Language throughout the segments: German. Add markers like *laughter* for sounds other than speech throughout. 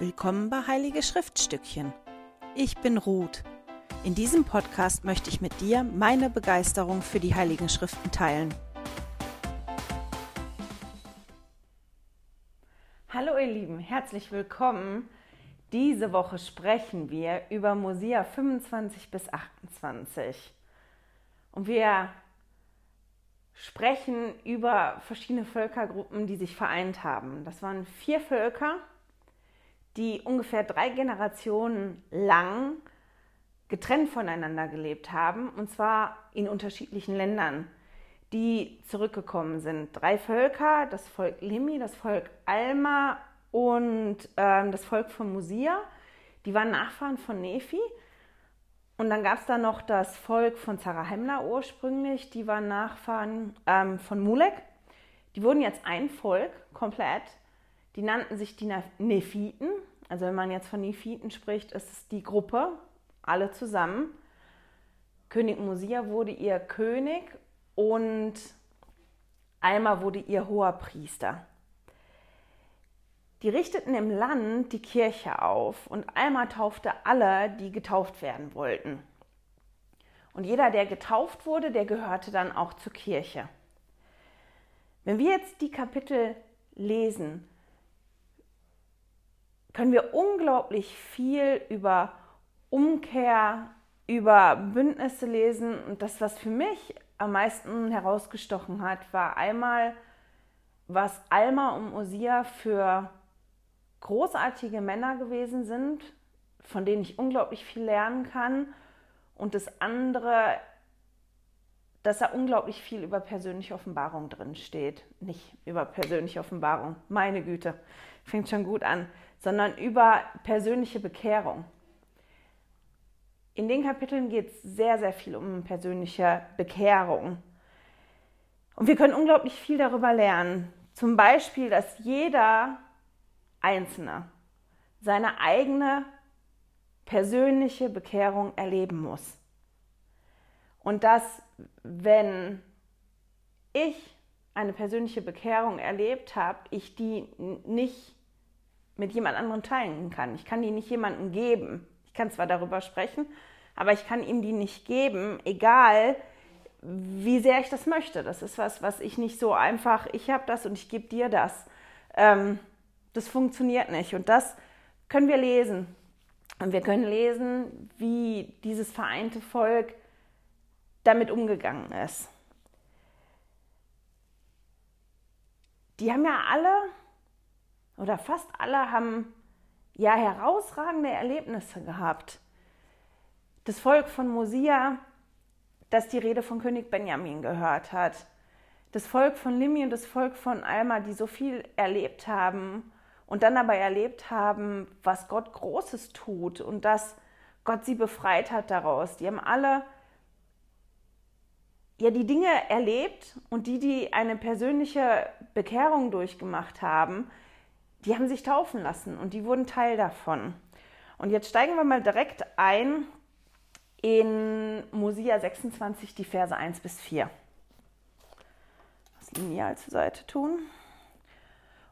Willkommen bei Heilige Schriftstückchen. Ich bin Ruth. In diesem Podcast möchte ich mit dir meine Begeisterung für die Heiligen Schriften teilen. Hallo ihr Lieben, herzlich willkommen. Diese Woche sprechen wir über Mosia 25 bis 28. Und wir sprechen über verschiedene Völkergruppen, die sich vereint haben. Das waren vier Völker, die ungefähr drei Generationen lang getrennt voneinander gelebt haben, und zwar in unterschiedlichen Ländern, die zurückgekommen sind. Drei Völker, das Volk Limi, das Volk Alma und äh, das Volk von Musia, die waren Nachfahren von Nephi. Und dann gab es da noch das Volk von Zarahemla ursprünglich, die waren Nachfahren ähm, von Mulek. Die wurden jetzt ein Volk komplett. Die nannten sich die Nephiten also wenn man jetzt von Nephiten spricht, ist es die Gruppe, alle zusammen. König Mosia wurde ihr König und Alma wurde ihr hoher Priester. Die richteten im Land die Kirche auf und Alma taufte alle, die getauft werden wollten. Und jeder, der getauft wurde, der gehörte dann auch zur Kirche. Wenn wir jetzt die Kapitel lesen, können wir unglaublich viel über Umkehr, über Bündnisse lesen. Und das, was für mich am meisten herausgestochen hat, war einmal, was Alma und Osia für großartige Männer gewesen sind, von denen ich unglaublich viel lernen kann. Und das andere, dass da unglaublich viel über persönliche Offenbarung drin steht. Nicht über persönliche Offenbarung, meine Güte, fängt schon gut an, sondern über persönliche Bekehrung. In den Kapiteln geht es sehr, sehr viel um persönliche Bekehrung. Und wir können unglaublich viel darüber lernen. Zum Beispiel, dass jeder Einzelne seine eigene persönliche Bekehrung erleben muss. Und dass, wenn ich eine persönliche Bekehrung erlebt habe, ich die nicht mit jemand anderem teilen kann. Ich kann die nicht jemandem geben. Ich kann zwar darüber sprechen, aber ich kann ihm die nicht geben, egal wie sehr ich das möchte. Das ist was, was ich nicht so einfach, ich habe das und ich gebe dir das. Ähm, das funktioniert nicht. Und das können wir lesen. Und wir können lesen, wie dieses vereinte Volk damit umgegangen ist. Die haben ja alle oder fast alle haben ja herausragende Erlebnisse gehabt. Das Volk von Mosia, das die Rede von König Benjamin gehört hat. Das Volk von Limi und das Volk von Alma, die so viel erlebt haben und dann aber erlebt haben, was Gott Großes tut und dass Gott sie befreit hat daraus. Die haben alle ja die Dinge erlebt und die, die eine persönliche Bekehrung durchgemacht haben, die haben sich taufen lassen und die wurden Teil davon. Und jetzt steigen wir mal direkt ein in Mosia 26, die Verse 1 bis 4. Das Lineal zur Seite tun.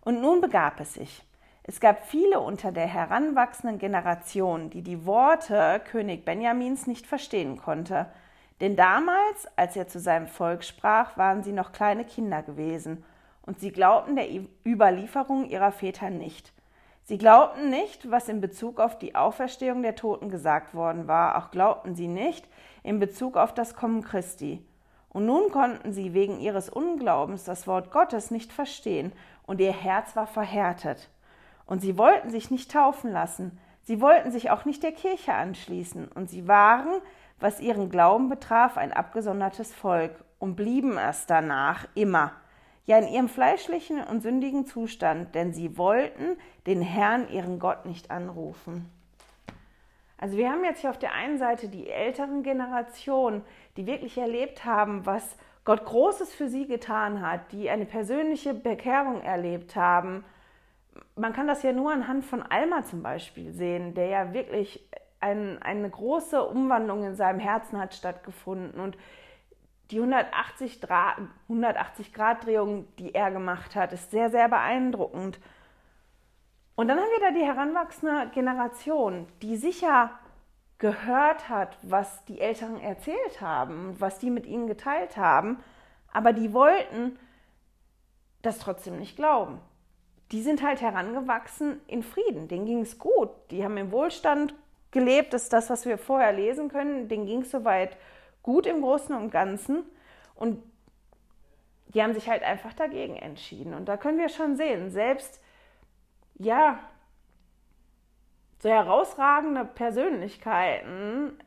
Und nun begab es sich. Es gab viele unter der heranwachsenden Generation, die die Worte König Benjamins nicht verstehen konnte. Denn damals, als er zu seinem Volk sprach, waren sie noch kleine Kinder gewesen und sie glaubten der Überlieferung ihrer Väter nicht. Sie glaubten nicht, was in Bezug auf die Auferstehung der Toten gesagt worden war, auch glaubten sie nicht in Bezug auf das Kommen Christi. Und nun konnten sie wegen ihres Unglaubens das Wort Gottes nicht verstehen, und ihr Herz war verhärtet. Und sie wollten sich nicht taufen lassen, sie wollten sich auch nicht der Kirche anschließen, und sie waren, was ihren Glauben betraf, ein abgesondertes Volk und blieben es danach immer ja in ihrem fleischlichen und sündigen Zustand, denn sie wollten den Herrn, ihren Gott, nicht anrufen. Also wir haben jetzt hier auf der einen Seite die älteren Generationen, die wirklich erlebt haben, was Gott Großes für sie getan hat, die eine persönliche Bekehrung erlebt haben. Man kann das ja nur anhand von Alma zum Beispiel sehen, der ja wirklich ein, eine große Umwandlung in seinem Herzen hat stattgefunden und die 180 Grad, 180 Grad Drehung, die er gemacht hat, ist sehr, sehr beeindruckend. Und dann haben wir da die heranwachsende Generation, die sicher gehört hat, was die Eltern erzählt haben, was die mit ihnen geteilt haben, aber die wollten das trotzdem nicht glauben. Die sind halt herangewachsen in Frieden, denen ging es gut, die haben im Wohlstand gelebt, das ist das, was wir vorher lesen können, denen ging es soweit gut im Großen und Ganzen und die haben sich halt einfach dagegen entschieden. Und da können wir schon sehen, selbst, ja, so herausragende Persönlichkeiten,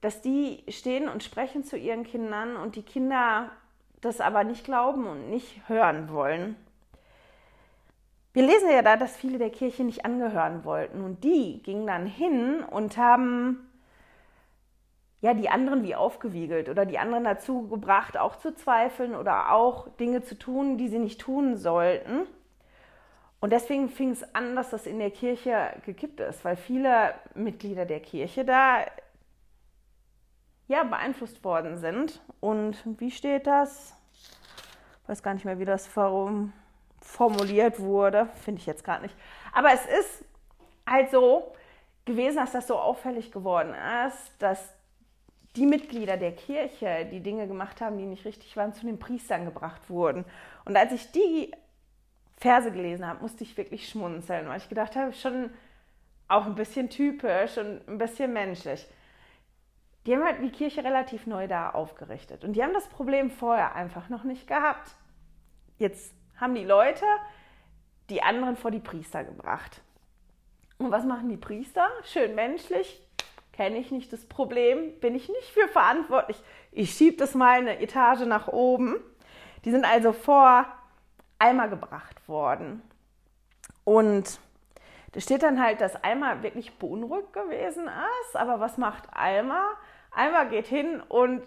dass die stehen und sprechen zu ihren Kindern und die Kinder das aber nicht glauben und nicht hören wollen. Wir lesen ja da, dass viele der Kirche nicht angehören wollten und die gingen dann hin und haben ja die anderen wie aufgewiegelt oder die anderen dazu gebracht, auch zu zweifeln oder auch Dinge zu tun, die sie nicht tun sollten. Und deswegen fing es an, dass das in der Kirche gekippt ist, weil viele Mitglieder der Kirche da ja, beeinflusst worden sind. Und wie steht das? Ich weiß gar nicht mehr, wie das formuliert wurde. Finde ich jetzt gerade nicht. Aber es ist halt so gewesen, dass das so auffällig geworden ist, dass die Mitglieder der Kirche, die Dinge gemacht haben, die nicht richtig waren, zu den Priestern gebracht wurden. Und als ich die Verse gelesen habe, musste ich wirklich schmunzeln, weil ich gedacht habe, schon auch ein bisschen typisch und ein bisschen menschlich. Die haben halt die Kirche relativ neu da aufgerichtet und die haben das Problem vorher einfach noch nicht gehabt. Jetzt haben die Leute die anderen vor die Priester gebracht. Und was machen die Priester? Schön menschlich, kenne ich nicht das Problem, bin ich nicht für verantwortlich. Ich schiebe das mal eine Etage nach oben. Die sind also vor Eimer gebracht worden. Und da steht dann halt, dass Alma wirklich beunruhigt gewesen ist. Aber was macht Alma? Alma geht hin und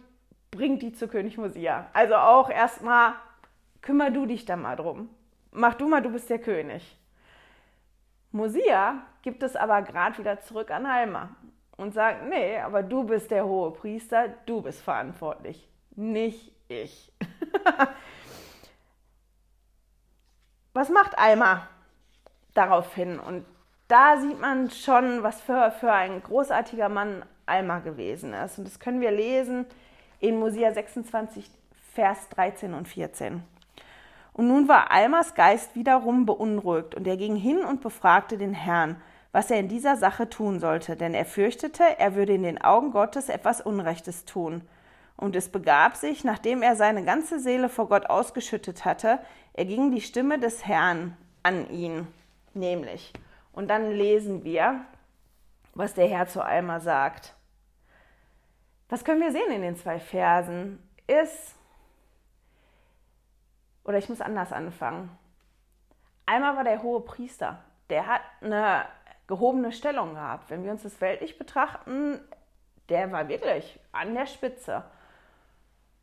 bringt die zu König Mosia. Also auch erstmal, kümmer du dich da mal drum. Mach du mal, du bist der König. Mosia gibt es aber gerade wieder zurück an Alma und sagt, nee, aber du bist der hohe Priester, du bist verantwortlich, nicht ich. *laughs* was macht Alma daraufhin? Und da sieht man schon, was für, für ein großartiger Mann Alma gewesen ist. Und das können wir lesen in Mosia 26, Vers 13 und 14. Und nun war Almas Geist wiederum beunruhigt, und er ging hin und befragte den Herrn, was er in dieser Sache tun sollte, denn er fürchtete, er würde in den Augen Gottes etwas Unrechtes tun. Und es begab sich, nachdem er seine ganze Seele vor Gott ausgeschüttet hatte, erging die Stimme des Herrn an ihn, nämlich. Und dann lesen wir, was der Herr zu Alma sagt. Was können wir sehen in den zwei Versen? Ist, oder ich muss anders anfangen. Alma war der hohe Priester. Der hat eine gehobene Stellung gehabt. Wenn wir uns das weltlich betrachten, der war wirklich an der Spitze.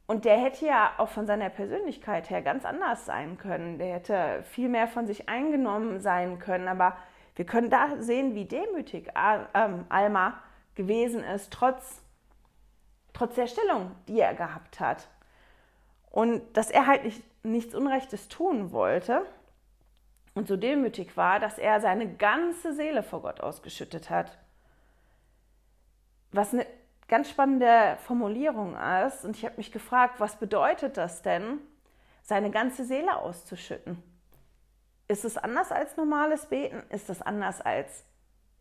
Und der hätte ja auch von seiner Persönlichkeit her ganz anders sein können. Der hätte viel mehr von sich eingenommen sein können. Aber wir können da sehen, wie demütig ähm, Alma gewesen ist, trotz, trotz der Stellung, die er gehabt hat. Und dass er halt nicht, nichts Unrechtes tun wollte und so demütig war, dass er seine ganze Seele vor Gott ausgeschüttet hat. Was eine ganz spannende Formulierung ist. Und ich habe mich gefragt, was bedeutet das denn, seine ganze Seele auszuschütten? Ist es anders als normales Beten? Ist es anders als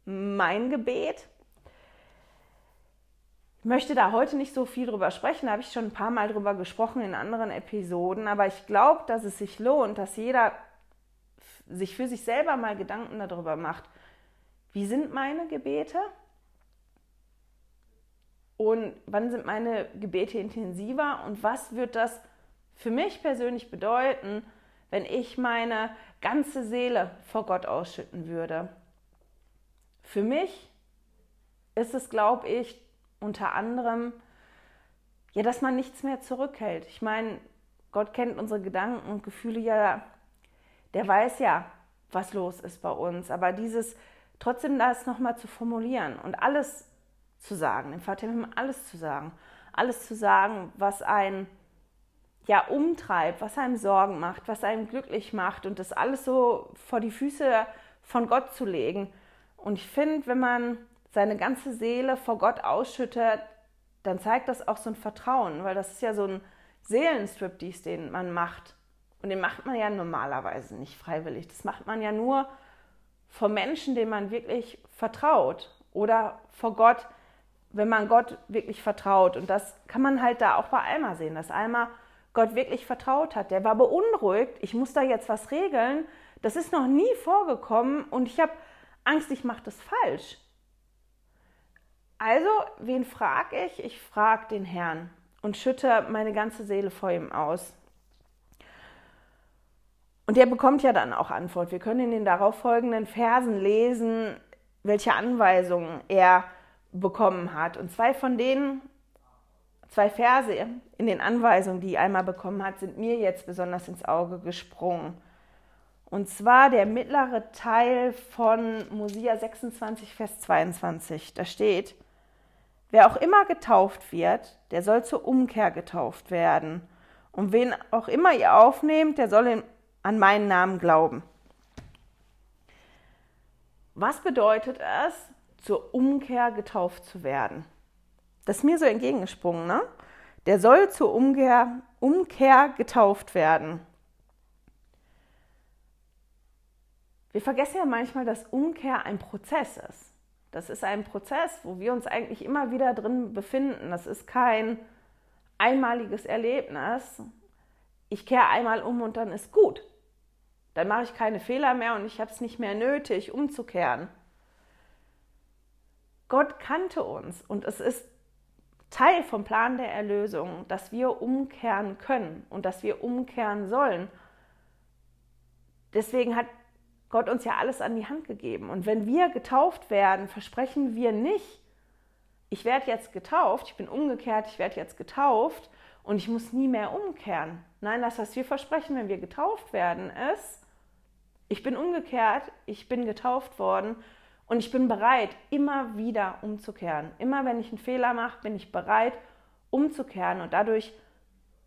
mein Gebet? Ich möchte da heute nicht so viel drüber sprechen, da habe ich schon ein paar Mal drüber gesprochen in anderen Episoden, aber ich glaube, dass es sich lohnt, dass jeder sich für sich selber mal Gedanken darüber macht, wie sind meine Gebete? und wann sind meine Gebete intensiver und was wird das für mich persönlich bedeuten, wenn ich meine ganze Seele vor Gott ausschütten würde. Für mich ist es, glaube ich, unter anderem, ja, dass man nichts mehr zurückhält. Ich meine, Gott kennt unsere Gedanken und Gefühle ja, der weiß ja, was los ist bei uns. Aber dieses trotzdem das nochmal zu formulieren und alles zu sagen, dem Vater im alles zu sagen. Alles zu sagen, was einen ja umtreibt, was einem Sorgen macht, was einem glücklich macht und das alles so vor die Füße von Gott zu legen. Und ich finde, wenn man seine ganze Seele vor Gott ausschüttet, dann zeigt das auch so ein Vertrauen, weil das ist ja so ein Seelenstriptease, den man macht. Und den macht man ja normalerweise nicht freiwillig. Das macht man ja nur vor Menschen, denen man wirklich vertraut oder vor Gott, wenn man Gott wirklich vertraut. Und das kann man halt da auch bei Alma sehen, dass Alma Gott wirklich vertraut hat. Der war beunruhigt, ich muss da jetzt was regeln. Das ist noch nie vorgekommen und ich habe Angst, ich mache das falsch. Also, wen frage ich? Ich frage den Herrn und schütte meine ganze Seele vor ihm aus. Und der bekommt ja dann auch Antwort. Wir können in den darauffolgenden Versen lesen, welche Anweisungen er bekommen hat. Und zwei von denen, zwei Verse in den Anweisungen, die er einmal bekommen hat, sind mir jetzt besonders ins Auge gesprungen. Und zwar der mittlere Teil von Mosia 26, Vers 22. Da steht, wer auch immer getauft wird, der soll zur Umkehr getauft werden. Und wen auch immer ihr aufnehmt, der soll in an meinen Namen glauben. Was bedeutet es, zur Umkehr getauft zu werden? Das ist mir so entgegengesprungen, ne? Der soll zur Umkehr, Umkehr getauft werden. Wir vergessen ja manchmal, dass Umkehr ein Prozess ist. Das ist ein Prozess, wo wir uns eigentlich immer wieder drin befinden. Das ist kein einmaliges Erlebnis. Ich kehre einmal um und dann ist gut. Dann mache ich keine Fehler mehr und ich habe es nicht mehr nötig, umzukehren. Gott kannte uns und es ist Teil vom Plan der Erlösung, dass wir umkehren können und dass wir umkehren sollen. Deswegen hat Gott uns ja alles an die Hand gegeben. Und wenn wir getauft werden, versprechen wir nicht, ich werde jetzt getauft, ich bin umgekehrt, ich werde jetzt getauft und ich muss nie mehr umkehren. Nein, das, was wir versprechen, wenn wir getauft werden, ist, ich bin umgekehrt, ich bin getauft worden und ich bin bereit, immer wieder umzukehren. Immer wenn ich einen Fehler mache, bin ich bereit, umzukehren und dadurch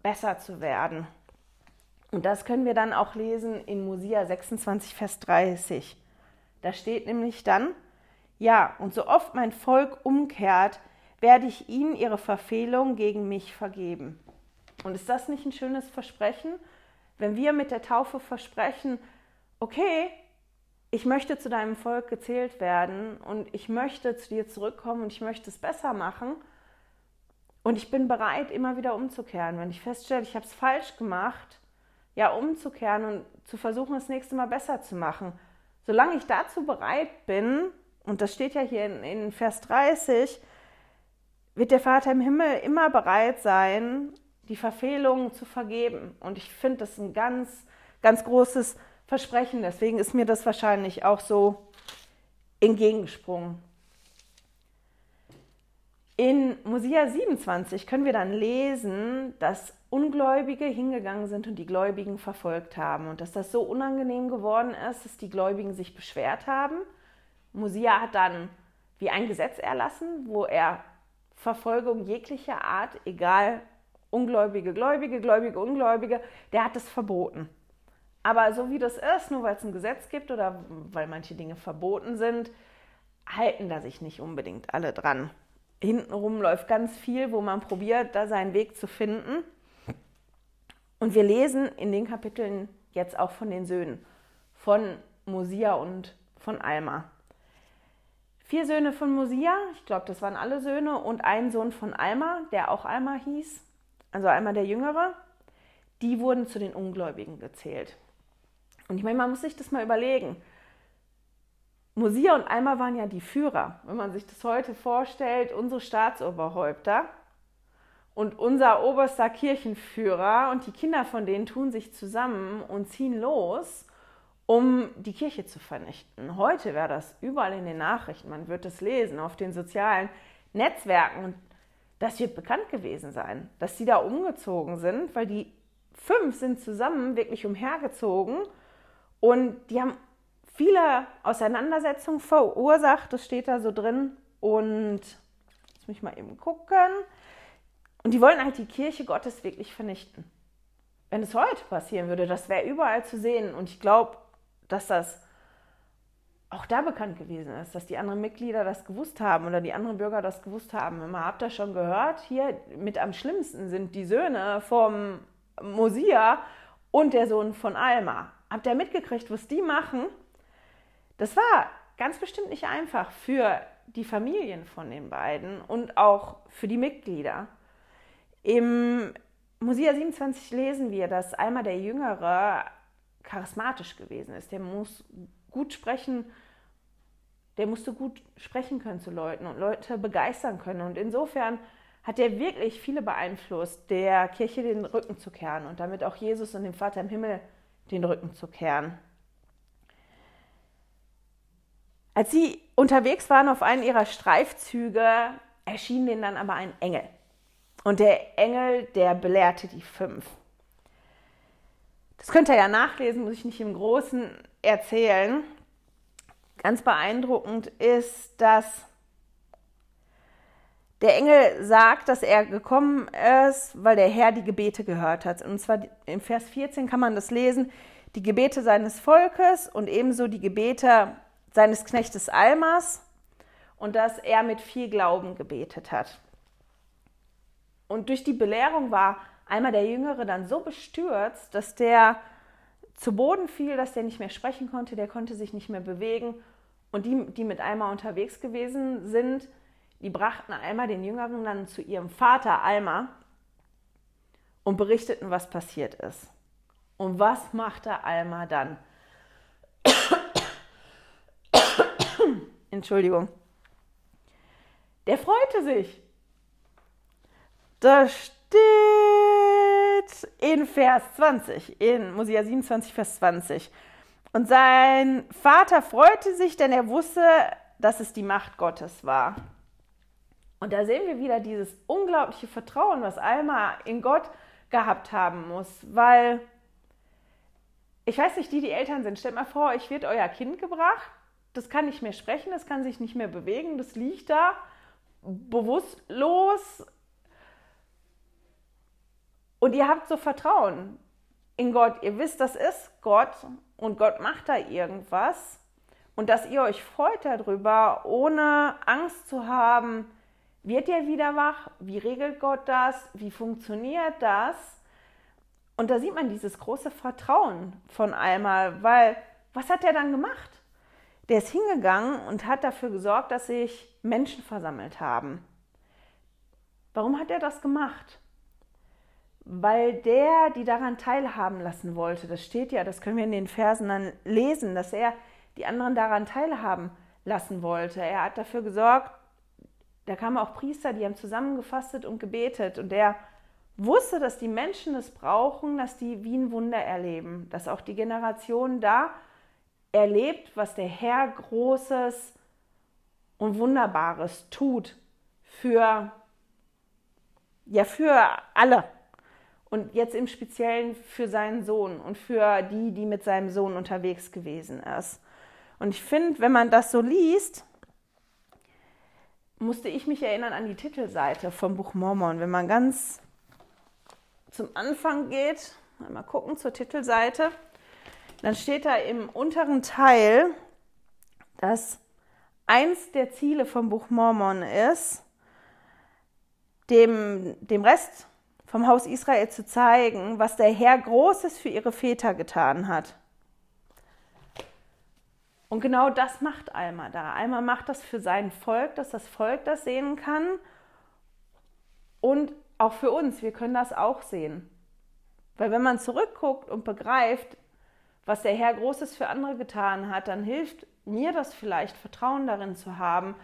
besser zu werden. Und das können wir dann auch lesen in Mosia 26, Vers 30. Da steht nämlich dann, ja, und so oft mein Volk umkehrt, werde ich ihnen ihre Verfehlung gegen mich vergeben. Und ist das nicht ein schönes Versprechen? Wenn wir mit der Taufe versprechen, okay, ich möchte zu deinem Volk gezählt werden und ich möchte zu dir zurückkommen und ich möchte es besser machen. Und ich bin bereit, immer wieder umzukehren. Wenn ich feststelle, ich habe es falsch gemacht, ja, umzukehren und zu versuchen, das nächste Mal besser zu machen. Solange ich dazu bereit bin, und das steht ja hier in, in Vers 30, wird der Vater im Himmel immer bereit sein, die Verfehlungen zu vergeben. Und ich finde das ein ganz, ganz großes Versprechen. Deswegen ist mir das wahrscheinlich auch so entgegengesprungen. In Mosia 27 können wir dann lesen, dass Ungläubige hingegangen sind und die Gläubigen verfolgt haben und dass das so unangenehm geworden ist, dass die Gläubigen sich beschwert haben. Mosia hat dann wie ein Gesetz erlassen, wo er Verfolgung jeglicher Art, egal Ungläubige, Gläubige, Gläubige, Ungläubige, der hat es verboten. Aber so wie das ist, nur weil es ein Gesetz gibt oder weil manche Dinge verboten sind, halten da sich nicht unbedingt alle dran. Hintenrum läuft ganz viel, wo man probiert, da seinen Weg zu finden. Und wir lesen in den Kapiteln jetzt auch von den Söhnen, von Mosia und von Alma. Vier Söhne von Mosia, ich glaube, das waren alle Söhne, und ein Sohn von Alma, der auch Alma hieß, also Alma der Jüngere, die wurden zu den Ungläubigen gezählt. Und ich meine, man muss sich das mal überlegen. Mosia und Alma waren ja die Führer. Wenn man sich das heute vorstellt, unsere Staatsoberhäupter und unser oberster Kirchenführer und die Kinder von denen tun sich zusammen und ziehen los, um die Kirche zu vernichten. Heute wäre das überall in den Nachrichten, man wird es lesen, auf den sozialen Netzwerken. Das wird bekannt gewesen sein, dass sie da umgezogen sind, weil die fünf sind zusammen wirklich umhergezogen und die haben viele Auseinandersetzungen verursacht, das steht da so drin. Und jetzt muss ich mal eben gucken. Und die wollen halt die Kirche Gottes wirklich vernichten. Wenn es heute passieren würde, das wäre überall zu sehen. Und ich glaube, dass das auch da bekannt gewesen ist, dass die anderen Mitglieder das gewusst haben oder die anderen Bürger das gewusst haben. Immer habt ihr schon gehört, hier mit am schlimmsten sind die Söhne vom Mosia und der Sohn von Alma. Habt ihr mitgekriegt, was die machen? Das war ganz bestimmt nicht einfach für die Familien von den beiden und auch für die Mitglieder. Im Mosia 27 lesen wir, dass Alma der Jüngere charismatisch gewesen ist. Der muss gut sprechen, der musste gut sprechen können zu Leuten und Leute begeistern können. Und insofern hat er wirklich viele beeinflusst, der Kirche den Rücken zu kehren und damit auch Jesus und dem Vater im Himmel den Rücken zu kehren. Als sie unterwegs waren auf einen ihrer Streifzüge, erschien denen dann aber ein Engel. Und der Engel, der belehrte die fünf. Das könnt ihr ja nachlesen, muss ich nicht im Großen erzählen. Ganz beeindruckend ist, dass der Engel sagt, dass er gekommen ist, weil der Herr die Gebete gehört hat. Und zwar im Vers 14 kann man das lesen, die Gebete seines Volkes und ebenso die Gebete seines Knechtes Almas und dass er mit viel Glauben gebetet hat. Und durch die Belehrung war Alma der Jüngere dann so bestürzt, dass der zu Boden fiel, dass der nicht mehr sprechen konnte, der konnte sich nicht mehr bewegen. Und die, die mit Alma unterwegs gewesen sind, die brachten Alma den Jüngeren dann zu ihrem Vater Alma und berichteten, was passiert ist. Und was machte Alma dann? *coughs* Entschuldigung. Der freute sich. Da steht in Vers 20, in Mosia 27, Vers 20. Und sein Vater freute sich, denn er wusste, dass es die Macht Gottes war. Und da sehen wir wieder dieses unglaubliche Vertrauen, was Alma in Gott gehabt haben muss, weil ich weiß nicht, die, die Eltern sind, stellt mal vor, euch wird euer Kind gebracht, das kann nicht mehr sprechen, das kann sich nicht mehr bewegen, das liegt da bewusstlos. Und ihr habt so Vertrauen in Gott, ihr wisst, das ist Gott und Gott macht da irgendwas. Und dass ihr euch freut darüber, ohne Angst zu haben, wird er wieder wach? Wie regelt Gott das? Wie funktioniert das? Und da sieht man dieses große Vertrauen von Alma, weil was hat er dann gemacht? Der ist hingegangen und hat dafür gesorgt, dass sich Menschen versammelt haben. Warum hat er das gemacht? Weil der die daran teilhaben lassen wollte. Das steht ja, das können wir in den Versen dann lesen, dass er die anderen daran teilhaben lassen wollte. Er hat dafür gesorgt, da kamen auch Priester, die haben zusammengefastet und gebetet. Und der wusste, dass die Menschen es brauchen, dass die wie ein Wunder erleben. Dass auch die Generation da erlebt, was der Herr Großes und Wunderbares tut für, ja, für alle. Und jetzt im Speziellen für seinen Sohn und für die, die mit seinem Sohn unterwegs gewesen ist. Und ich finde, wenn man das so liest, musste ich mich erinnern an die Titelseite vom Buch Mormon. Wenn man ganz zum Anfang geht, mal gucken zur Titelseite, dann steht da im unteren Teil, dass eins der Ziele vom Buch Mormon ist, dem, dem Rest vom Haus Israel zu zeigen, was der Herr Großes für ihre Väter getan hat. Und genau das macht Alma da. Alma macht das für sein Volk, dass das Volk das sehen kann. Und auch für uns, wir können das auch sehen. Weil wenn man zurückguckt und begreift, was der Herr Großes für andere getan hat, dann hilft mir das vielleicht, Vertrauen darin zu haben,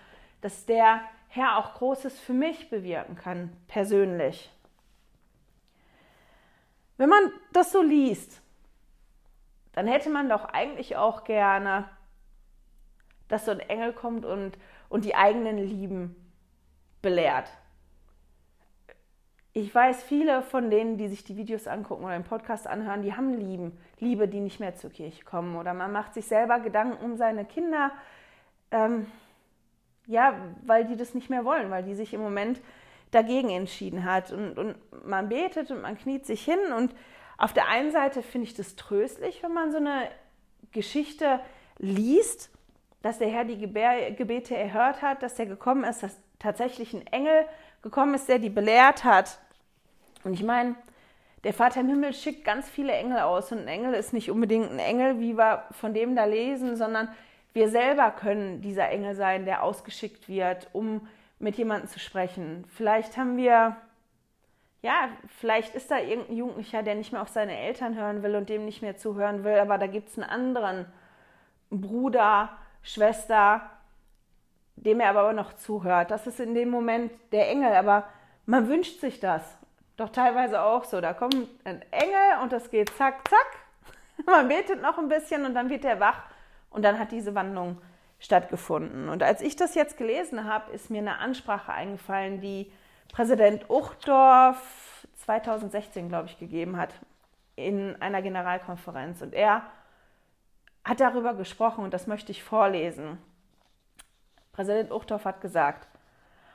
dass der Herr auch Großes für mich bewirken kann, persönlich. Wenn man das so liest, dann hätte man doch eigentlich auch gerne dass so ein Engel kommt und, und die eigenen Lieben belehrt. Ich weiß, viele von denen, die sich die Videos angucken oder den Podcast anhören, die haben Lieben, Liebe, die nicht mehr zur Kirche kommen. Oder man macht sich selber Gedanken um seine Kinder, ähm, ja, weil die das nicht mehr wollen, weil die sich im Moment dagegen entschieden hat. Und, und man betet und man kniet sich hin. Und auf der einen Seite finde ich das tröstlich, wenn man so eine Geschichte liest dass der Herr die Gebete erhört hat, dass er gekommen ist, dass tatsächlich ein Engel gekommen ist, der die belehrt hat. Und ich meine, der Vater im Himmel schickt ganz viele Engel aus und ein Engel ist nicht unbedingt ein Engel, wie wir von dem da lesen, sondern wir selber können dieser Engel sein, der ausgeschickt wird, um mit jemandem zu sprechen. Vielleicht haben wir, ja, vielleicht ist da irgendein Jugendlicher, der nicht mehr auf seine Eltern hören will und dem nicht mehr zuhören will, aber da gibt es einen anderen Bruder, Schwester, dem er aber noch zuhört. Das ist in dem Moment der Engel, aber man wünscht sich das. Doch teilweise auch so. Da kommt ein Engel und das geht zack, zack. *laughs* Man betet noch ein bisschen und dann wird er wach und dann hat diese Wandlung stattgefunden. Und als ich das jetzt gelesen habe, ist mir eine Ansprache eingefallen, die Präsident Uchtdorf 2016, glaube ich, gegeben hat in einer Generalkonferenz. Und er hat darüber gesprochen und das möchte ich vorlesen. Präsident Uchtdorf hat gesagt,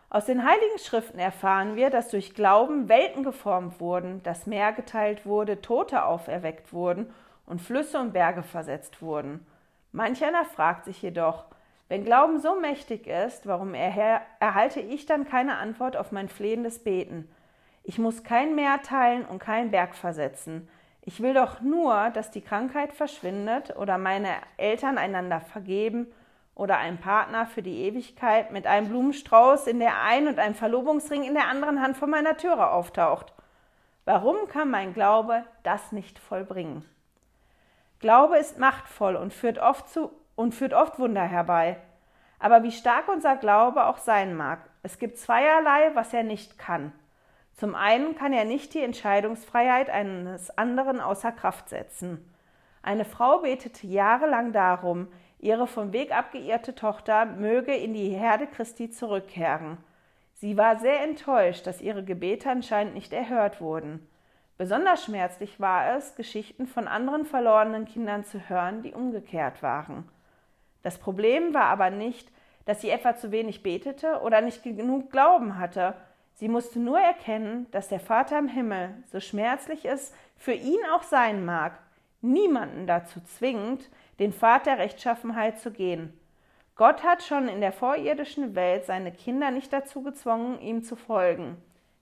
aus den heiligen Schriften erfahren wir, dass durch Glauben Welten geformt wurden, das Meer geteilt wurde, Tote auferweckt wurden und Flüsse und Berge versetzt wurden. Manch einer fragt sich jedoch, wenn Glauben so mächtig ist, warum erhalte ich dann keine Antwort auf mein flehendes Beten? Ich muss kein Meer teilen und keinen Berg versetzen. Ich will doch nur, dass die Krankheit verschwindet oder meine Eltern einander vergeben oder ein Partner für die Ewigkeit mit einem Blumenstrauß in der einen und einem Verlobungsring in der anderen Hand vor meiner Türe auftaucht. Warum kann mein Glaube das nicht vollbringen? Glaube ist machtvoll und führt oft zu und führt oft Wunder herbei. Aber wie stark unser Glaube auch sein mag, es gibt zweierlei, was er nicht kann. Zum einen kann er nicht die Entscheidungsfreiheit eines anderen außer Kraft setzen. Eine Frau betete jahrelang darum, ihre vom Weg abgeirrte Tochter möge in die Herde Christi zurückkehren. Sie war sehr enttäuscht, dass ihre Gebete anscheinend nicht erhört wurden. Besonders schmerzlich war es, Geschichten von anderen verlorenen Kindern zu hören, die umgekehrt waren. Das Problem war aber nicht, dass sie etwa zu wenig betete oder nicht genug Glauben hatte. Sie musste nur erkennen, dass der Vater im Himmel, so schmerzlich es für ihn auch sein mag, niemanden dazu zwingt, den Pfad der Rechtschaffenheit zu gehen. Gott hat schon in der vorirdischen Welt seine Kinder nicht dazu gezwungen, ihm zu folgen.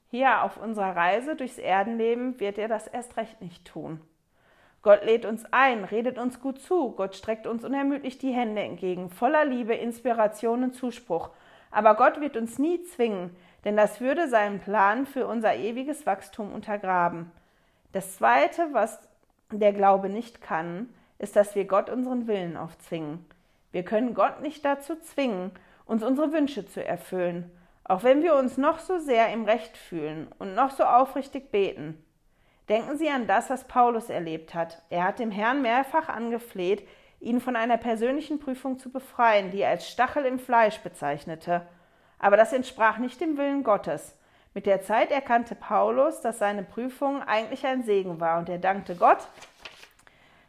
Hier auf unserer Reise durchs Erdenleben wird er das erst recht nicht tun. Gott lädt uns ein, redet uns gut zu, Gott streckt uns unermüdlich die Hände entgegen, voller Liebe, Inspiration und Zuspruch. Aber Gott wird uns nie zwingen, denn das würde seinen Plan für unser ewiges Wachstum untergraben. Das Zweite, was der Glaube nicht kann, ist, dass wir Gott unseren Willen aufzwingen. Wir können Gott nicht dazu zwingen, uns unsere Wünsche zu erfüllen. Auch wenn wir uns noch so sehr im Recht fühlen und noch so aufrichtig beten. Denken Sie an das, was Paulus erlebt hat. Er hat dem Herrn mehrfach angefleht, ihn von einer persönlichen Prüfung zu befreien, die er als Stachel im Fleisch bezeichnete. Aber das entsprach nicht dem Willen Gottes. Mit der Zeit erkannte Paulus, dass seine Prüfung eigentlich ein Segen war, und er dankte Gott,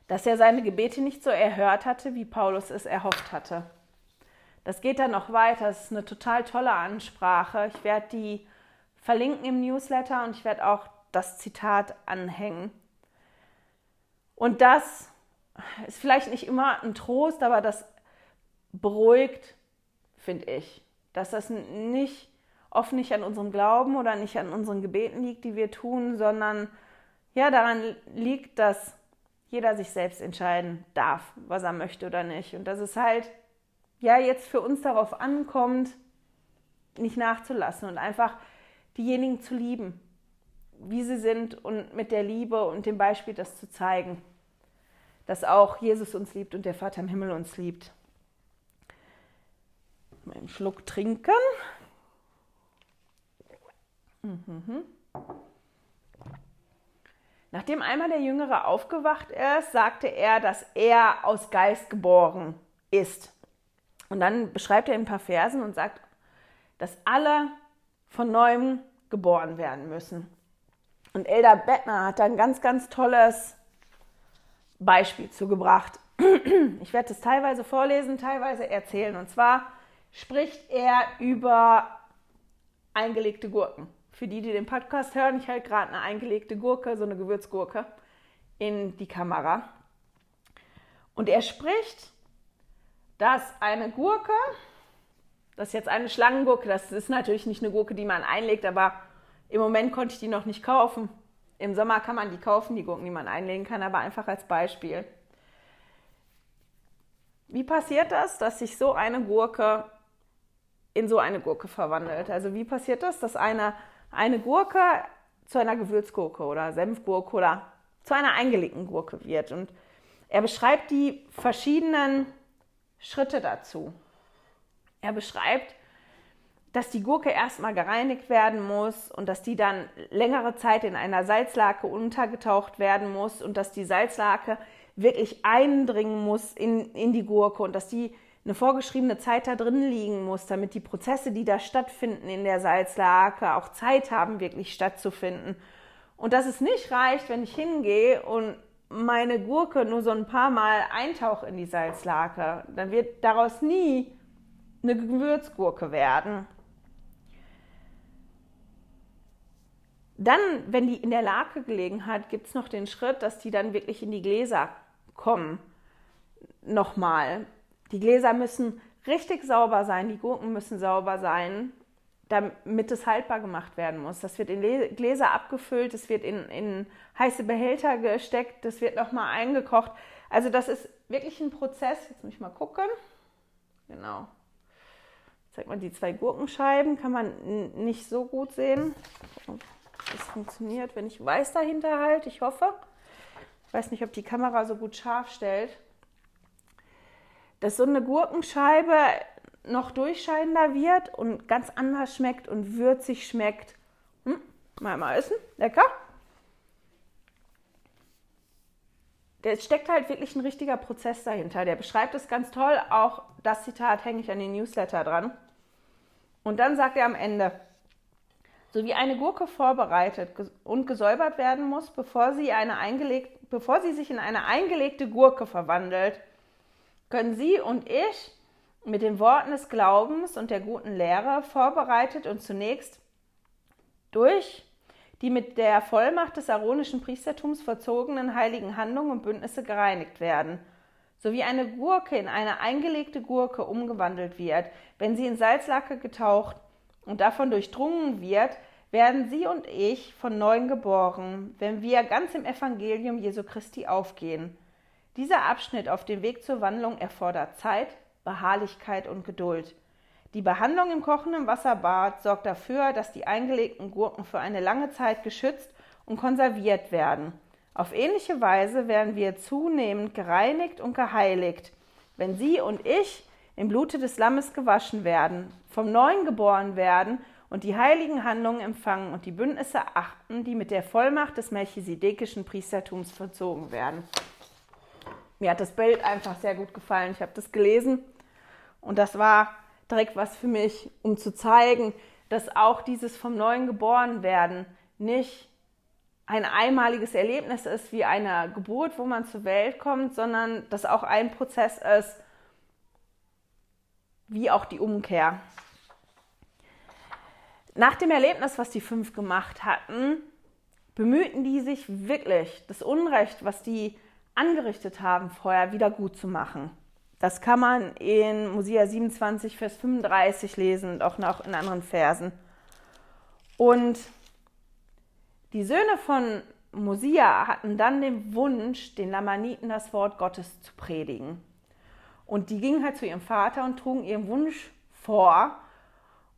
dass er seine Gebete nicht so erhört hatte, wie Paulus es erhofft hatte. Das geht dann noch weiter. Es ist eine total tolle Ansprache. Ich werde die verlinken im Newsletter und ich werde auch das Zitat anhängen. Und das ist vielleicht nicht immer ein Trost, aber das beruhigt, finde ich, dass das nicht oft nicht an unserem Glauben oder nicht an unseren Gebeten liegt, die wir tun, sondern ja daran liegt, dass jeder sich selbst entscheiden darf, was er möchte oder nicht. Und dass es halt ja jetzt für uns darauf ankommt, nicht nachzulassen und einfach diejenigen zu lieben, wie sie sind und mit der Liebe und dem Beispiel das zu zeigen, dass auch Jesus uns liebt und der Vater im Himmel uns liebt. Mal einen Schluck trinken. Mhm. Nachdem einmal der Jüngere aufgewacht ist, sagte er, dass er aus Geist geboren ist. Und dann beschreibt er ein paar Versen und sagt, dass alle von neuem geboren werden müssen. Und Elder Bettner hat da ein ganz, ganz tolles Beispiel zugebracht. *clears throat* Ich werde es teilweise vorlesen, teilweise erzählen. Und zwar spricht er über eingelegte Gurken. Für die, die den Podcast hören, ich halte gerade eine eingelegte Gurke, so eine Gewürzgurke, in die Kamera. Und er spricht dass eine Gurke, das ist jetzt eine Schlangengurke, das ist natürlich nicht eine Gurke, die man einlegt, aber im Moment konnte ich die noch nicht kaufen. Im Sommer kann man die kaufen, die Gurken, die man einlegen kann, aber einfach als Beispiel. Wie passiert das, dass sich so eine Gurke in so eine Gurke verwandelt? Also wie passiert das, dass eine, eine Gurke zu einer Gewürzgurke oder Senfgurke oder zu einer eingelegten Gurke wird? Und er beschreibt die verschiedenen Schritte dazu. Er beschreibt, dass die Gurke erstmal gereinigt werden muss und dass die dann längere Zeit in einer Salzlake untergetaucht werden muss und dass die Salzlake wirklich eindringen muss in, in die Gurke und dass die eine vorgeschriebene Zeit da drin liegen muss, damit die Prozesse, die da stattfinden in der Salzlake, auch Zeit haben, wirklich stattzufinden. Und dass es nicht reicht, wenn ich hingehe und meine Gurke nur so ein paar Mal eintauche in die Salzlake, dann wird daraus nie eine Gewürzgurke werden. Dann, wenn die in der Lake gelegen hat, gibt es noch den Schritt, dass die dann wirklich in die Gläser kommen. Nochmal. Die Gläser müssen richtig sauber sein, die Gurken müssen sauber sein, damit es haltbar gemacht werden muss. Das wird in Gläser abgefüllt, es wird in, in heiße Behälter gesteckt, das wird nochmal eingekocht. Also das ist wirklich ein Prozess. Jetzt muss ich mal gucken. Genau. Zeigt man die zwei Gurkenscheiben, kann man nicht so gut sehen. Das funktioniert, wenn ich weiß dahinter halt, ich hoffe. Ich weiß nicht, ob die Kamera so gut scharf stellt. Dass so eine Gurkenscheibe noch durchscheinender wird und ganz anders schmeckt und würzig schmeckt. Hm, mal mal essen, lecker. Der steckt halt wirklich ein richtiger Prozess dahinter. Der beschreibt es ganz toll. Auch das Zitat hänge ich an den Newsletter dran. Und dann sagt er am Ende, so wie eine Gurke vorbereitet und gesäubert werden muss, bevor sie, eine eingelegt, bevor sie sich in eine eingelegte Gurke verwandelt, können Sie und ich mit den Worten des Glaubens und der guten Lehre vorbereitet und zunächst durch die mit der Vollmacht des aaronischen Priestertums verzogenen heiligen Handlungen und Bündnisse gereinigt werden, so wie eine Gurke in eine eingelegte Gurke umgewandelt wird, wenn sie in Salzlacke getaucht und davon durchdrungen wird, werden Sie und ich von neuem geboren, wenn wir ganz im Evangelium Jesu Christi aufgehen. Dieser Abschnitt auf dem Weg zur Wandlung erfordert Zeit, Beharrlichkeit und Geduld. Die Behandlung im kochenden Wasserbad sorgt dafür, dass die eingelegten Gurken für eine lange Zeit geschützt und konserviert werden. Auf ähnliche Weise werden wir zunehmend gereinigt und geheiligt, wenn Sie und ich im Blute des Lammes gewaschen werden, vom Neuen geboren werden und die heiligen Handlungen empfangen und die Bündnisse achten, die mit der Vollmacht des melchisedekischen Priestertums verzogen werden. Mir hat das Bild einfach sehr gut gefallen. Ich habe das gelesen und das war direkt was für mich, um zu zeigen, dass auch dieses vom Neuen geboren werden nicht ein einmaliges Erlebnis ist wie eine Geburt, wo man zur Welt kommt, sondern dass auch ein Prozess ist, wie auch die Umkehr. Nach dem Erlebnis, was die fünf gemacht hatten, bemühten die sich wirklich, das Unrecht, was die angerichtet haben, vorher wieder gut zu machen. Das kann man in Mosia 27, Vers 35 lesen und auch noch in anderen Versen. Und die Söhne von Mosia hatten dann den Wunsch, den Lamaniten das Wort Gottes zu predigen. Und die gingen halt zu ihrem Vater und trugen ihren Wunsch vor.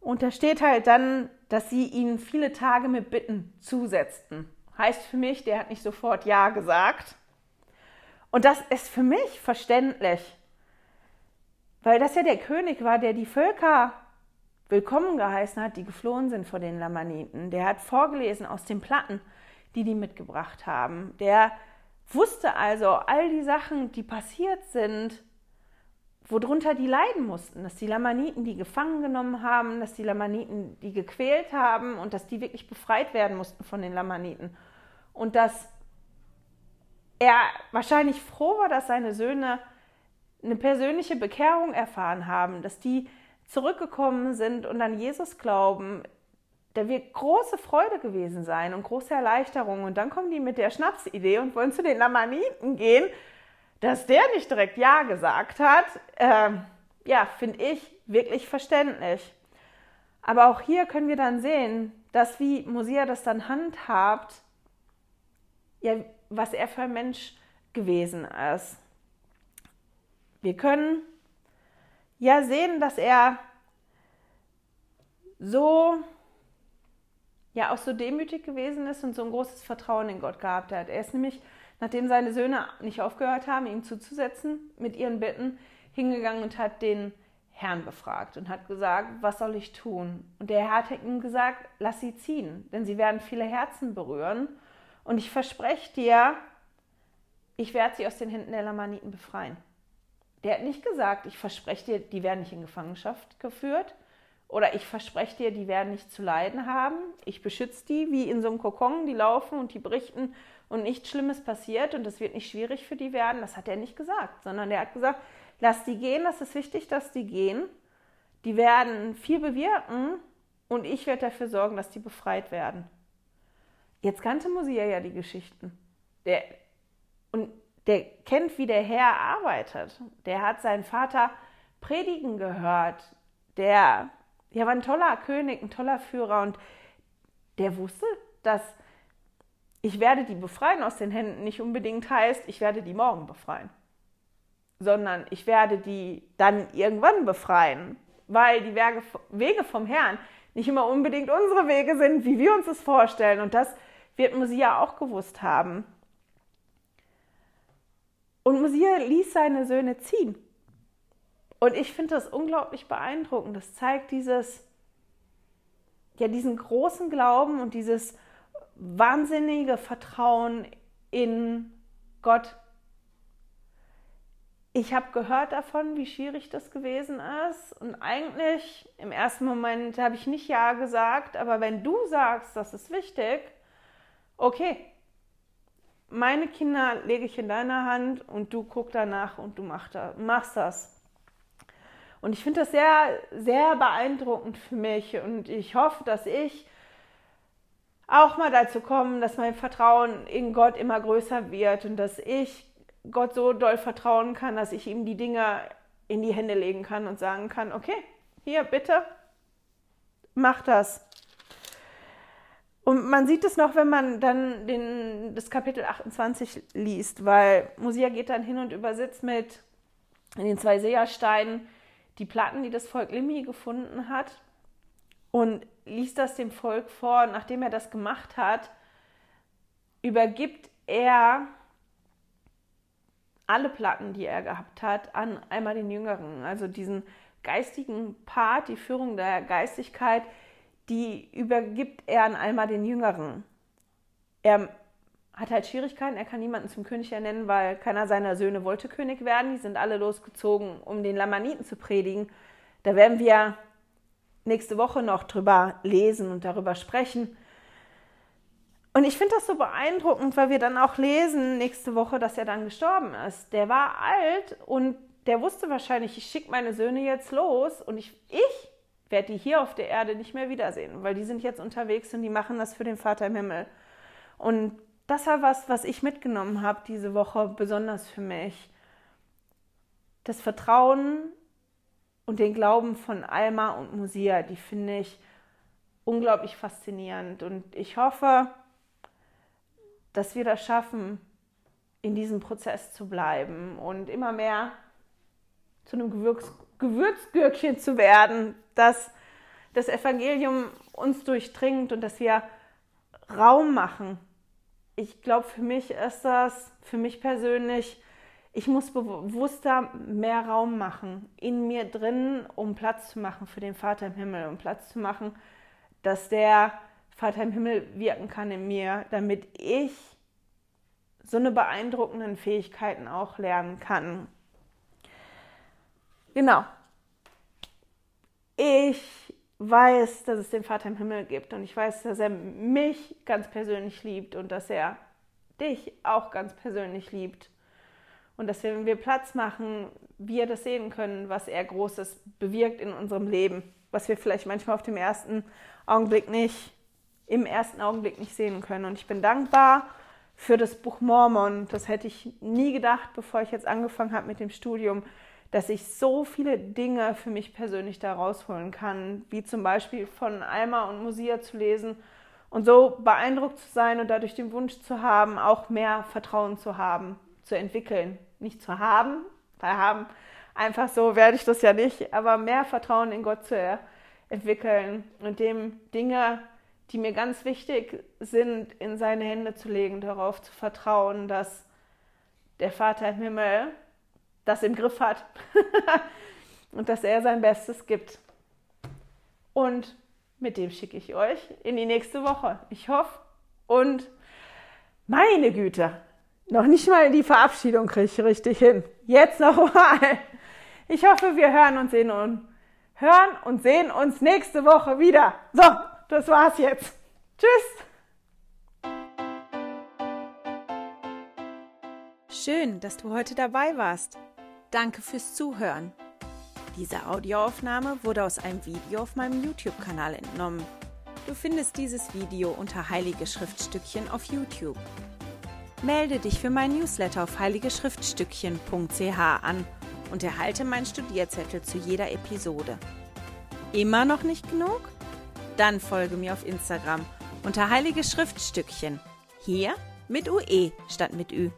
Und da steht halt dann, dass sie ihnen viele Tage mit Bitten zusetzten. Heißt für mich, der hat nicht sofort Ja gesagt. Und das ist für mich verständlich, weil das ja der König war, der die Völker willkommen geheißen hat, die geflohen sind vor den Lamaniten. Der hat vorgelesen aus den Platten, die die mitgebracht haben. Der wusste also all die Sachen, die passiert sind, worunter die leiden mussten, dass die Lamaniten die gefangen genommen haben, dass die Lamaniten die gequält haben und dass die wirklich befreit werden mussten von den Lamaniten. Und dass er wahrscheinlich froh war, dass seine Söhne eine persönliche Bekehrung erfahren haben, dass die zurückgekommen sind und an Jesus glauben. Da wird große Freude gewesen sein und große Erleichterung. Und dann kommen die mit der Schnapsidee und wollen zu den Lamaniten gehen dass der nicht direkt Ja gesagt hat, äh, ja, finde ich wirklich verständlich. Aber auch hier können wir dann sehen, dass wie Mosia das dann handhabt, ja, was er für ein Mensch gewesen ist. Wir können ja sehen, dass er so ja auch so demütig gewesen ist und so ein großes Vertrauen in Gott gehabt hat. Er ist nämlich, nachdem seine Söhne nicht aufgehört haben, ihm zuzusetzen mit ihren Bitten, hingegangen und hat den Herrn befragt und hat gesagt, was soll ich tun? Und der Herr hat ihm gesagt, lass sie ziehen, denn sie werden viele Herzen berühren. Und ich verspreche dir, ich werde sie aus den Händen der Lamaniten befreien. Der hat nicht gesagt, ich verspreche dir, die werden nicht in Gefangenschaft geführt. Oder ich verspreche dir, die werden nicht zu leiden haben. Ich beschütze die wie in so einem Kokon, die laufen und die berichten und nichts Schlimmes passiert und es wird nicht schwierig für die werden. Das hat er nicht gesagt, sondern er hat gesagt, lass die gehen, das ist wichtig, dass die gehen. Die werden viel bewirken und ich werde dafür sorgen, dass die befreit werden. Jetzt kannte Mosia ja die Geschichten. Der, und der kennt, wie der Herr arbeitet. Der hat seinen Vater predigen gehört. Der, der war ein toller König, ein toller Führer und der wusste, dass ich werde die befreien aus den Händen nicht unbedingt heißt, ich werde die morgen befreien sondern ich werde die dann irgendwann befreien, weil die Wege vom Herrn nicht immer unbedingt unsere Wege sind, wie wir uns das vorstellen. Und das wird Mosia auch gewusst haben. Und Mosia ließ seine Söhne ziehen. Und ich finde das unglaublich beeindruckend. Das zeigt dieses, ja, diesen großen Glauben und dieses wahnsinnige Vertrauen in Gott, ich habe gehört davon, wie schwierig das gewesen ist. Und eigentlich im ersten Moment habe ich nicht Ja gesagt, aber wenn du sagst, das ist wichtig, okay, meine Kinder lege ich in deine Hand und du guck danach und du machst das. Und ich finde das sehr, sehr beeindruckend für mich und ich hoffe, dass ich auch mal dazu komme, dass mein Vertrauen in Gott immer größer wird und dass ich Gott so doll vertrauen kann, dass ich ihm die Dinge in die Hände legen kann und sagen kann, okay, hier bitte, mach das. Und man sieht es noch, wenn man dann den, das Kapitel 28 liest, weil Mosia geht dann hin und übersetzt mit den zwei Sehersteinen die Platten, die das Volk Limi gefunden hat und liest das dem Volk vor. Nachdem er das gemacht hat, übergibt er alle Platten, die er gehabt hat, an einmal den Jüngeren. Also diesen geistigen Part, die Führung der Geistigkeit, die übergibt er an einmal den Jüngeren. Er hat halt Schwierigkeiten, er kann niemanden zum König ernennen, weil keiner seiner Söhne wollte König werden. Die sind alle losgezogen, um den Lamaniten zu predigen. Da werden wir nächste Woche noch drüber lesen und darüber sprechen. Und ich finde das so beeindruckend, weil wir dann auch lesen nächste Woche, dass er dann gestorben ist. Der war alt und der wusste wahrscheinlich, ich schicke meine Söhne jetzt los und ich, ich werde die hier auf der Erde nicht mehr wiedersehen, weil die sind jetzt unterwegs und die machen das für den Vater im Himmel. Und das war was, was ich mitgenommen habe diese Woche, besonders für mich. Das Vertrauen und den Glauben von Alma und Musia, die finde ich unglaublich faszinierend. Und ich hoffe, dass wir das schaffen, in diesem Prozess zu bleiben und immer mehr zu einem Gewürz, Gewürzgürkchen zu werden, dass das Evangelium uns durchdringt und dass wir Raum machen. Ich glaube, für mich ist das, für mich persönlich, ich muss bewusster mehr Raum machen in mir drin, um Platz zu machen für den Vater im Himmel, um Platz zu machen, dass der Vater im Himmel wirken kann in mir, damit ich so eine beeindruckenden Fähigkeiten auch lernen kann. Genau. Ich weiß, dass es den Vater im Himmel gibt und ich weiß, dass er mich ganz persönlich liebt und dass er dich auch ganz persönlich liebt. Und dass wir, wenn wir Platz machen, wir das sehen können, was er Großes bewirkt in unserem Leben, was wir vielleicht manchmal auf dem ersten Augenblick nicht im ersten Augenblick nicht sehen können. Und ich bin dankbar für das Buch Mormon. Das hätte ich nie gedacht, bevor ich jetzt angefangen habe mit dem Studium, dass ich so viele Dinge für mich persönlich da rausholen kann, wie zum Beispiel von Alma und Musia zu lesen und so beeindruckt zu sein und dadurch den Wunsch zu haben, auch mehr Vertrauen zu haben, zu entwickeln. Nicht zu haben, weil haben einfach so werde ich das ja nicht, aber mehr Vertrauen in Gott zu entwickeln und dem Dinge, die mir ganz wichtig sind, in seine Hände zu legen, darauf zu vertrauen, dass der Vater im Himmel das im Griff hat *laughs* und dass er sein Bestes gibt. Und mit dem schicke ich euch in die nächste Woche. Ich hoffe und meine Güte, noch nicht mal die Verabschiedung kriege ich richtig hin. Jetzt noch mal. Ich hoffe, wir hören und sehen uns, hören und sehen uns nächste Woche wieder. So, das war's jetzt. Tschüss. Schön, dass du heute dabei warst. Danke fürs Zuhören. Diese Audioaufnahme wurde aus einem Video auf meinem YouTube-Kanal entnommen. Du findest dieses Video unter Heilige Schriftstückchen auf YouTube. Melde dich für mein Newsletter auf heiligeschriftstückchen.ch an und erhalte meinen Studierzettel zu jeder Episode. Immer noch nicht genug? Dann folge mir auf Instagram unter Heilige Schriftstückchen. Hier mit UE statt mit Ü.